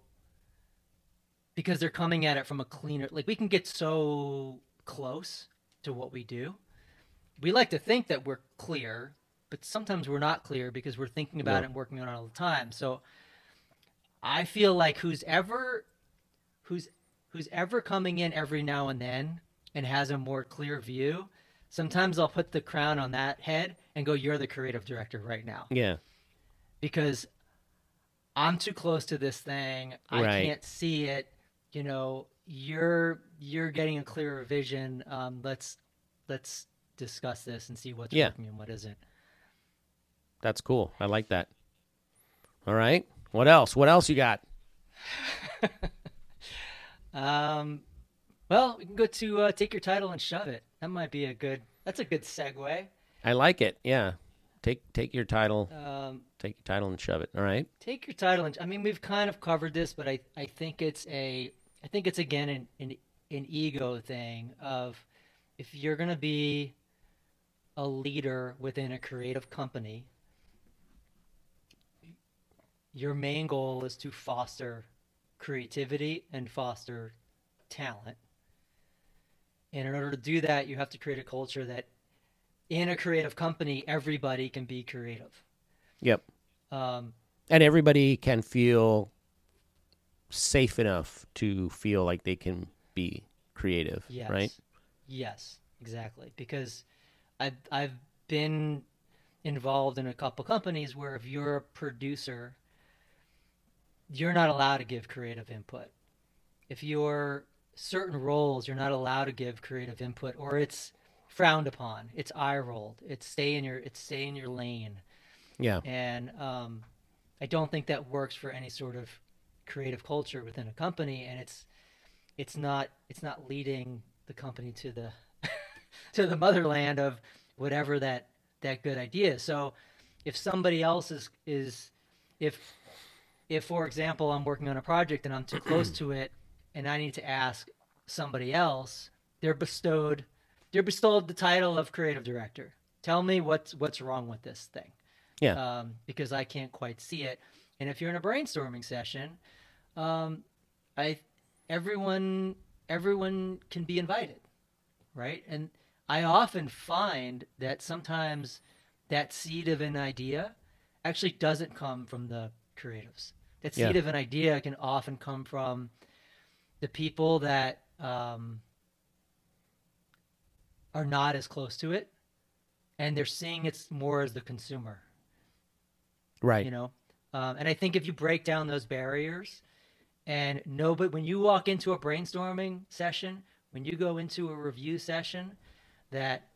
because they're coming at it from a cleaner, like we can get so close to what we do. We like to think that we're clear, but sometimes we're not clear because we're thinking about Yeah. it and working on it all the time. So I feel like who's ever who's who's ever coming in every now and then and has a more clear view, sometimes I'll put the crown on that head and go, "You're the creative director right now," Yeah. because I'm too close to this thing. I can't see it. You know, you're you're getting a clearer vision. Um, let's let's discuss this and see what's Yeah. working and what isn't. That's cool. I like that. All right. What else? What else you got? Um, well, we can go to uh, take your title and shove it. That might be a good. That's a good segue. I like it. Yeah. Take take your title, Um, take your title and shove it. All right. take your title and I mean we've kind of covered this, but I, I think it's a I think it's again an, an an ego thing of if you're gonna be a leader within a creative company, your main goal is to foster creativity and foster talent. And in order to do that, you have to create a culture that in a creative company, everybody can be creative. Yep. Um, And everybody can feel safe enough to feel like they can be creative, Yes. right? Yes, exactly. Because I've I've been involved in a couple companies where if you're a producer, you're not allowed to give creative input. If you're certain roles, you're not allowed to give creative input, or it's frowned upon. It's eye rolled. It's stay in your it's stay in your lane. Yeah. And um, I don't think that works for any sort of creative culture within a company, and it's it's not it's not leading the company to the to the motherland of whatever that that good idea is. So if somebody else is is if if for example I'm working on a project and I'm too close to it and I need to ask somebody else, they're bestowed they're bestowed the title of creative director. Tell me what's what's wrong with this thing Yeah. um, because I can't quite see it. And if you're in a brainstorming session, um, I everyone everyone can be invited, right? And I often find that sometimes that seed of an idea actually doesn't come from the creatives. That seed Yeah. of an idea can often come from the people that um, are not as close to it, and they're seeing it more as the consumer. Right. you know? Um, and i think if you break down those barriers and no but when you walk into a brainstorming session when you go into a review session that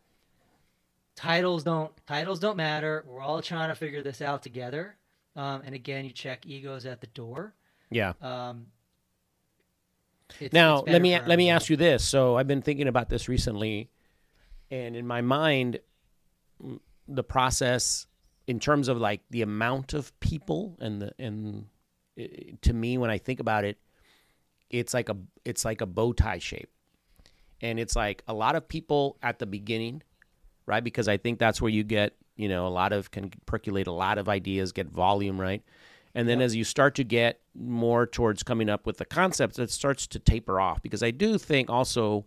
titles don't titles don't matter. We're all trying to figure this out together. Um, and again you check egos at the door. Yeah. um, it's- now it's let me let me ask you this. So I've been thinking about this recently, and in my mind, the process in terms of like the amount of people and the and to me when I think about it, it's like a it's like a bow tie shape, and it's like a lot of people at the beginning, right? Because I think that's where you get you know a lot of can percolate a lot of ideas, get volume right, And then as you start to get more towards coming up with the concepts, it starts to taper off. Because I do think also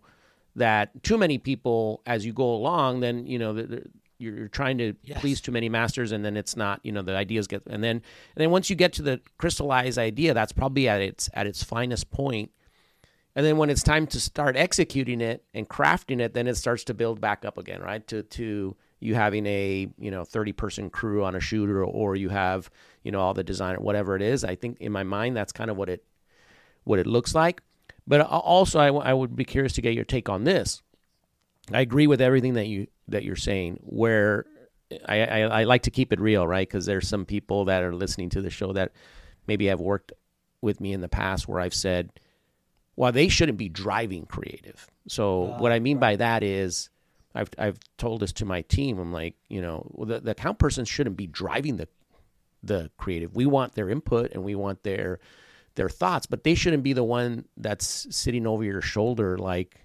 that too many people, as you go along, then you know the, the, you're, you're trying to Yes. please too many masters, and then it's not. You know the ideas get, and then and then once you get to the crystallized idea, that's probably at its at its finest point. And then when it's time to start executing it and crafting it, then it starts to build back up again, right? To to you having a you know thirty person crew on a shooter, or you have you know all the design, whatever it is. I think in my mind that's kind of what it what it looks like. But also, I, w- I would be curious to get your take on this. I agree with everything that you that you're saying. Where I, I, I like to keep it real, right? Because there's some people that are listening to the show that maybe have worked with me in the past where I've said, well, they shouldn't be driving creative. So ah, what I mean by that is, I've I've told this to my team. I'm like, you know, the, the account person shouldn't be driving the the creative. We want their input and we want their their thoughts, but they shouldn't be the one that's sitting over your shoulder like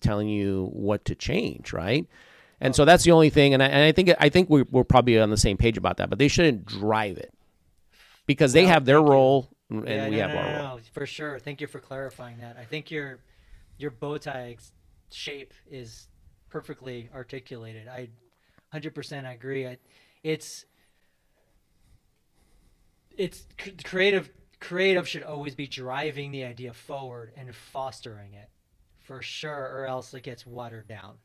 telling you what to change, right? And so oh. that's the only thing, and I, and I think I think we're, we're probably on the same page about that. But they shouldn't drive it because they Well, have their role and Yeah, we no, have no, our no, role. for sure. Thank you for clarifying that. I think your your bow tie shape is perfectly articulated. I 100% agree. I, it's it's creative creative should always be driving the idea forward and fostering it for sure or else it gets watered down.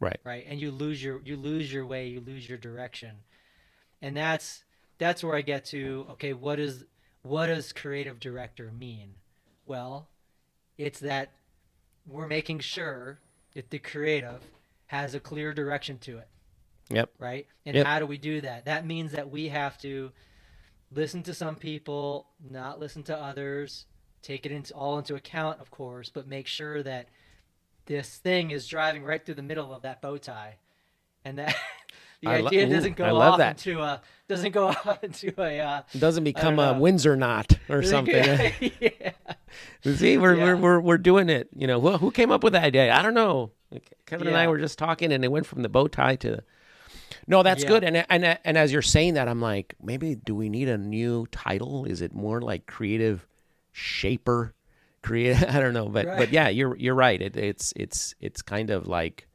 Right. right? And you lose your you lose your way you lose your direction. And that's that's where i get to okay what is what does creative director mean? Well it's that we're making sure that the creative has a clear direction to it. Yep. right? And Yep. how do we do that? That means that we have to listen to some people not listen to others take it into all into account of course but make sure that this thing is driving right through the middle of that bow tie and that the I idea ooh, doesn't go I love off that. into a doesn't go off into a uh, doesn't become a. Windsor knot or something. yeah. See, we're, Yeah. we're we're we're doing it. You know, who, who came up with that idea? I don't know. Kevin and I were just talking, and it went from the bow tie to. No, that's Yeah. good. And and and as you're saying that, I'm like, maybe do we need a new title? Is it more like creative shaper? Create? I don't know, but but yeah, you're you're right. It, it's it's it's kind of like,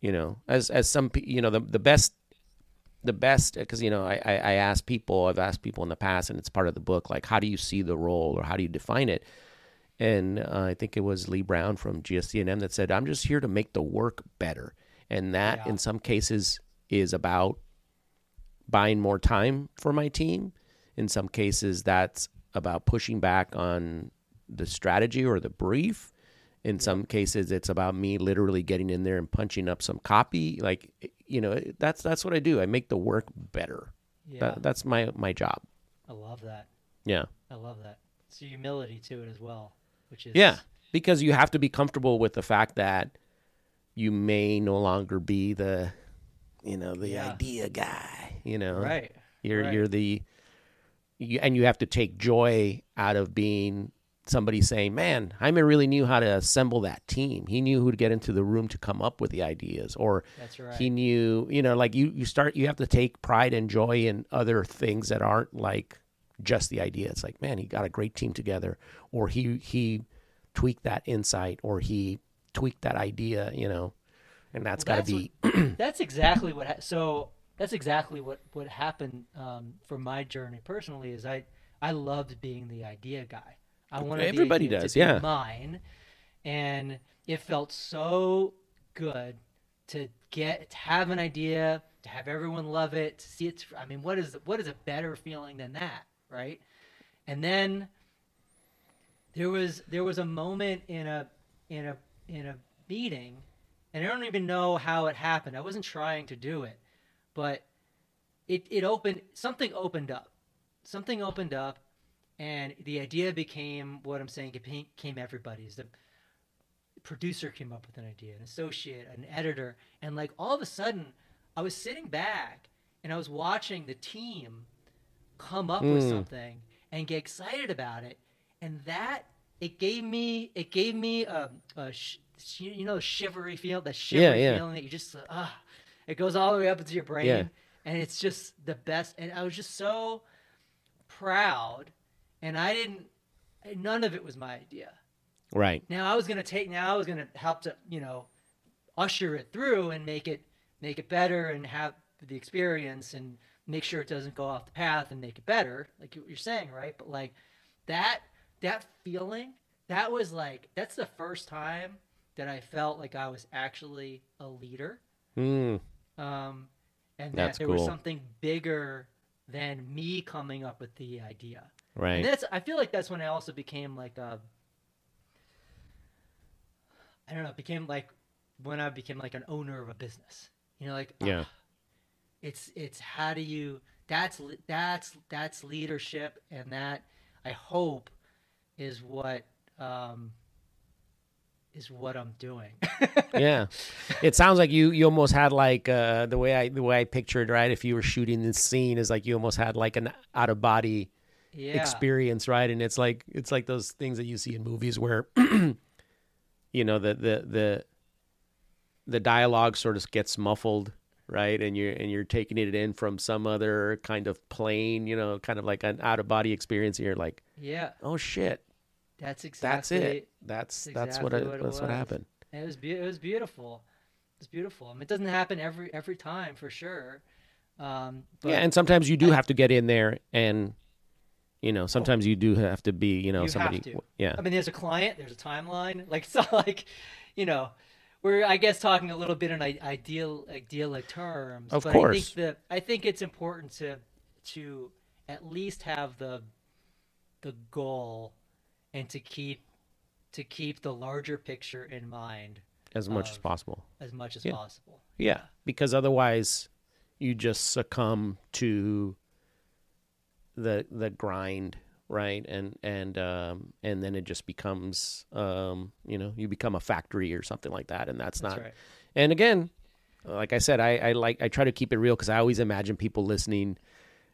you know, as as some you know the the best the best because you know I, I I ask people I've asked people in the past and it's part of the book like how do you see the role or how do you define it and uh, I think it was Lee Brown from GSD&M that said I'm just here to make the work better and that Yeah. in some cases is about buying more time for my team. In some cases that's about pushing back on the strategy or the brief. In some cases it's about me literally getting in there and punching up some copy. Like you know that's that's what i do. I make the work better. Yeah. that, that's my my job. I love that. Yeah. I love that. It's humility to it as well which is yeah because you have to be comfortable with the fact that you may no longer be the you know the Yeah. idea guy you know right You're Right. you're the you, and you have to take joy out of being somebody saying, "Man, Jaime really knew how to assemble that team. He knew who to get into the room to come up with the ideas, or That's right. he knew, you know, like you you start you have to take pride and joy in other things that aren't like just the idea. It's like, man, he got a great team together, or he he tweaked that insight, or he tweaked that idea, you know, and that's Well, got to be that's exactly what ha- so that's exactly what what happened um, for my journey personally is i i loved being the idea guy i wanted Everybody does, yeah. mine and it felt so good to get to have an idea to have everyone love it to see it i mean what is what is a better feeling than that right and then there was there was a moment in a in a in a meeting and I don't even know how it happened. I wasn't trying to do it, but it it opened something opened up. Something opened up and the idea became what I'm saying it became everybody's. The producer came up with an idea, an associate, an editor, and like all of a sudden I was sitting back and I was watching the team come up with Mm. something and get excited about it and that it gave me it gave me a, a sh- you know shivery feel that shivery yeah. feeling that you just ah it goes all the way up into your brain Yeah. and it's just the best and i was just so proud, and I didn't. None of it was my idea. Right. Now I was gonna take. Now I was gonna help to you know, usher it through and make it make it better and have the experience and make sure it doesn't go off the path and make it better, like you're saying, right? But like that that feeling, that was like that's the first time that I felt like I was actually a leader. Mm. Um, and that That's there was something bigger than me coming up with the idea. Right. And that's I feel like that's when I also became like a I don't know, it became like when I became like an owner of a business. You know, like Yeah. ah, it's it's how do you that's that's that's leadership and that I hope is what um is what I'm doing. yeah. It sounds like you you almost had like uh the way I the way I pictured right if you were shooting this scene is like you almost had like an out of body yeah. experience, right? And it's like it's like those things that you see in movies where you know the the the the dialogue sort of gets muffled, right? And you're and you're taking it in from some other kind of plane, you know, kind of like an out of body experience. And you're like, Yeah. oh shit, That's exactly that's it. That's that's what, exactly what it that's what was. happened. It was be- it was beautiful. It's beautiful. I mean, it doesn't happen every every time for sure. Um, but yeah, and sometimes you do have to get in there and. You know, sometimes you do have to be, you know, Oh. You somebody. Yeah, I mean, there's a client, there's a timeline. Like it's not like, you know, we're I guess talking a little bit in ideal idyllic terms. Of but course. I think that I think it's important to to at least have the the goal and to keep to keep the larger picture in mind as much as possible. as much as Yeah. possible. Yeah, because otherwise you just succumb to the the grind, right? And and um and then it just becomes um you know, you become a factory or something like that and that's, That's not right. And again, like I said, I I like I try to keep it real cuz I always imagine people listening,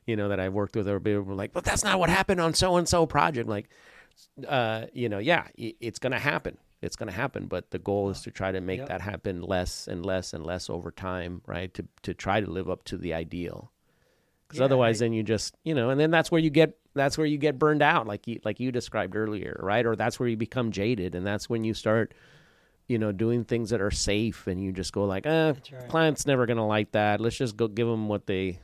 you know, that I've worked with or be like, "But that's not what happened on so and so project." Like uh, you know, yeah, it's going to happen. It's going to happen, but the goal is to try to make Yep. that happen less and less and less over time, right? To to try to live up to the ideal. Because Yeah, otherwise, I- then you just, you know, and then that's where you get that's where you get burned out, like you like you described earlier, right? Or that's where you become jaded, and that's when you start, you know, doing things that are safe, and you just go like, eh, right. client's never going to like that. Let's just go give them what they,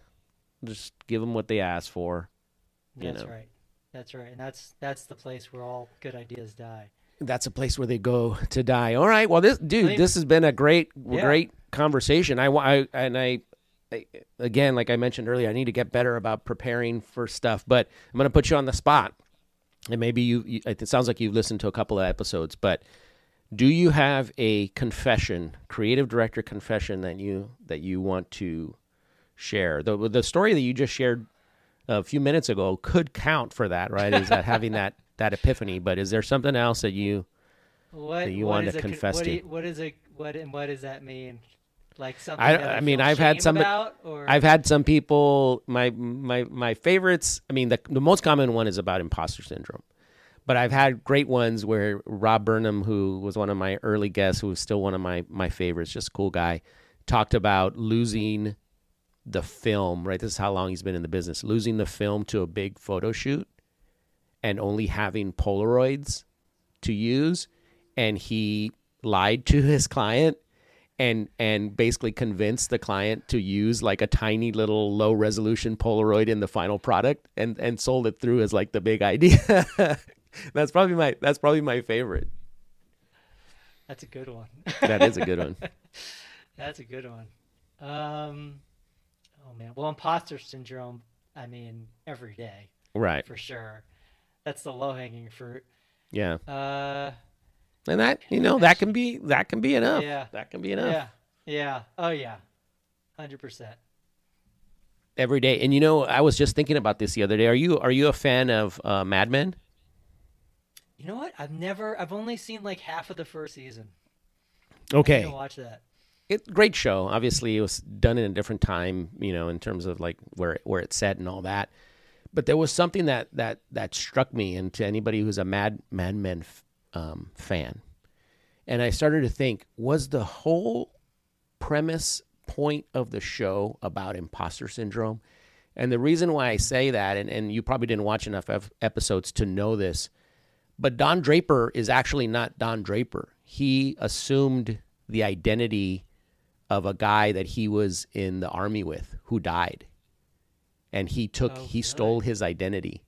just give them what they asked for. you That's know. right. That's right. And that's that's the place where all good ideas die. that's a place where they go to die. All right. Well, this dude, mean- this has been a great, Yeah. great conversation. I, I and I, I, again, like I mentioned earlier, I need to get better about preparing for stuff. But I'm going to put you on the spot, and maybe you, you. It sounds like you've listened to a couple of episodes, but do you have a confession, creative director confession that you that you want to share? The the story that you just shared a few minutes ago could count for that, right? Is that having that that epiphany? But is there something else that you What That you what wanted to a confess what to. you- what is a what and what does that mean? Like something I- that I, mean, I've had some- about, I've had some people my my my favorites. I mean, the the most common one is about imposter syndrome, but I've had great ones where Rob Burnham, who was one of my early guests, who was still one of my my favorites, just a cool guy, talked about losing the film. Right, this is how long he's been in the business. Losing the film to a big photo shoot, and only having Polaroids to use, and he lied to his client and and basically convinced the client to use like a tiny little low resolution Polaroid in the final product and and sold it through as like the big idea. that's probably my that's probably my favorite. that's a good one. That is a good one. that's a good one. Um, oh man, well, imposter syndrome. I mean, every day Right. for sure. That's the low hanging fruit. Yeah. Uh, And that you know that can be that can be enough. Yeah. That can be enough. yeah, yeah, oh yeah, hundred percent. Every day. And you know, I was just thinking about this the other day. Are you are you a fan of uh, Mad Men? You know what? I've never. I've only seen like half of the first season. Okay. Watch that. It great show. Obviously, it was done in a different time, you know, in terms of like where where it's set and all that. But there was something that that that struck me, and to anybody who's a Mad Mad Men f- um, fan, and I started to think: was the whole premise point of the show about imposter syndrome? And the reason why I say that, and, and you probably didn't watch enough ep- episodes to know this, but Don Draper is actually not Don Draper. He assumed the identity of a guy that he was in the army with who died. And he took, Oh, he stole his identity.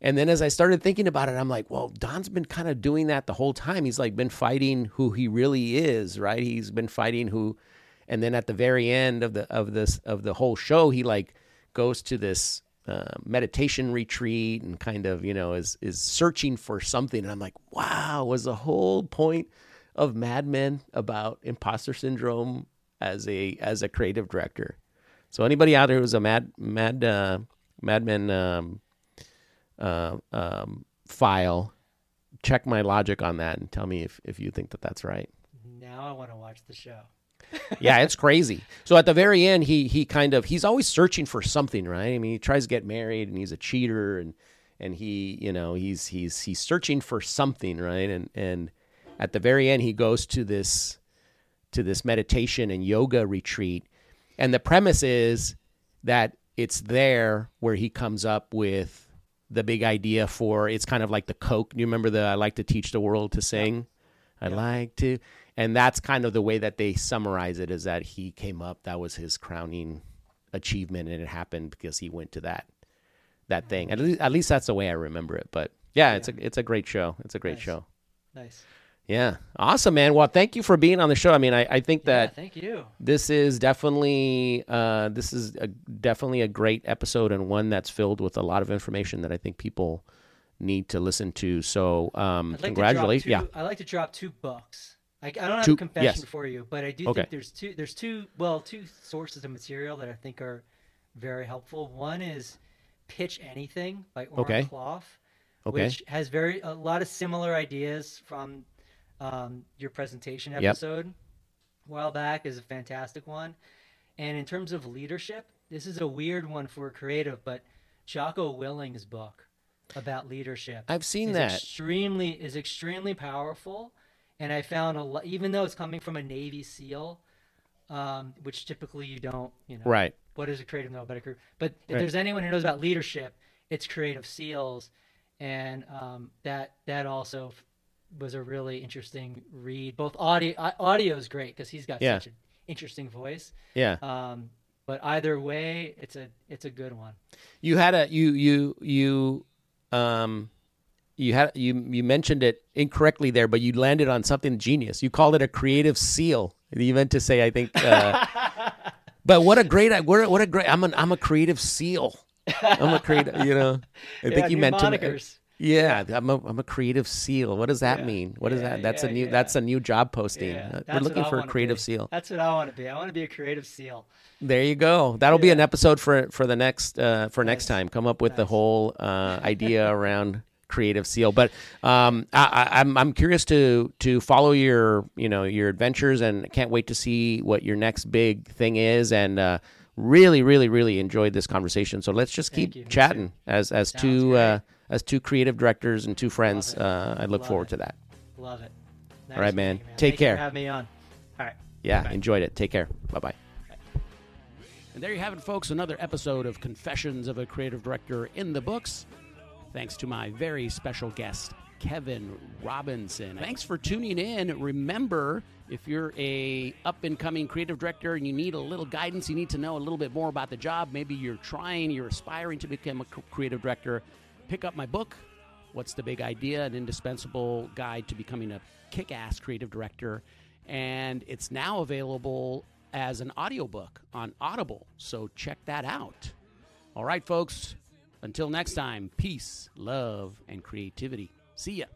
And then as I started thinking about it, I'm like, well, Don's been kind of doing that the whole time. He's like been fighting who he really is, right? He's been fighting who and then at the very end of the of this of the whole show, he like goes to this uh, meditation retreat and kind of, you know, is is searching for something. And I'm like, wow, was the whole point of Mad Men about imposter syndrome as a as a creative director. So anybody out there who's a mad mad uh, Mad Men um, uh, um, file, check my logic on that and tell me if, if you think that that's right. Now I want to watch the show. yeah, it's crazy. So at the very end, he he kind of he's always searching for something, right? I mean, he tries to get married, and he's a cheater, and and he you know he's he's he's searching for something, right? And and at the very end, he goes to this to this meditation and yoga retreat, and the premise is that it's there where he comes up with the big idea for it's kind of like the Coke. Do you remember the I like to teach the world to sing? I like to and that's kind of the way that they summarize it is that he came up that was his crowning achievement and it happened because he went to that that thing. At least at least that's the way I remember it. But yeah, it's a it's a great show. It's a great Nice. show. Nice. Yeah. Awesome, man. Well, thank you for being on the show. I mean, I, I think Yeah, that thank you. this is definitely uh, this is a, definitely a great episode and one that's filled with a lot of information that I think people need to listen to. So, um, like congratulations. Yeah. I like to drop two bucks. I, I don't have Two- a confession yes. for you, but I do Okay. think there's two. There's two. Well, two sources of material that I think are very helpful. One is "Pitch Anything" by Oren Okay. Klaff, Okay. which has very a lot of similar ideas from um, your presentation episode a while back. is a fantastic one. And in terms of leadership, this is a weird one for a creative, but Jocko Willink's book about leadership I've seen is that. extremely is extremely powerful and i found a lot even though it's coming from a navy seal um, which typically you don't you know Right. what does a creative know about a crew but if Right. there's anyone who knows about leadership it's creative seals and um, that that also was a really interesting read both audio uh, audio is great because he's got Yeah. such an interesting voice Yeah. um, but either way it's a it's a good one You had a you you you um you had you you mentioned it incorrectly there, but you landed on something genius. You called it a creative seal. You meant to say, I think. Uh, but what a great what a, what a great I'm an I'm a creative seal. I'm a creative. You know, I think you meant to. Yeah, I'm a I'm a creative seal. What does that Yeah. mean? What is Yeah, that? That's a new yeah. that's a new job posting. Yeah, Uh, We're looking for a creative be. seal. That's what I want to be. I want to be a creative seal. There you go. That'll be an episode for for the next uh, for next time. Come up with the whole uh, idea around creative seal. But um, I, I, I'm I'm curious to to follow your you know your adventures and can't wait to see what your next big thing is and. Uh, Really, really, really enjoyed this conversation. So let's just keep you. Chatting as as Sounds two uh, as two creative directors and two friends. Uh, I look Love forward it. to that. Love it. Nice right, man. meeting you, Take Thank you care. for having me on. All right. Yeah, Bye. enjoyed it. Take care. Bye bye. And there you have it, folks. Another episode of Confessions of a Creative Director in the books. Thanks to my very special guest, Kevin Robinson. Thanks for tuning in. Remember, if you're a up and coming creative director and you need a little guidance, you need to know a little bit more about the job. Maybe you're trying, you're aspiring to become a creative director. Pick up my book, What's the Big Idea? An indispensable guide to becoming a kick ass creative director. And it's now available as an audiobook on Audible. So check that out. All right, folks. Until next time, peace, love, and creativity. See ya.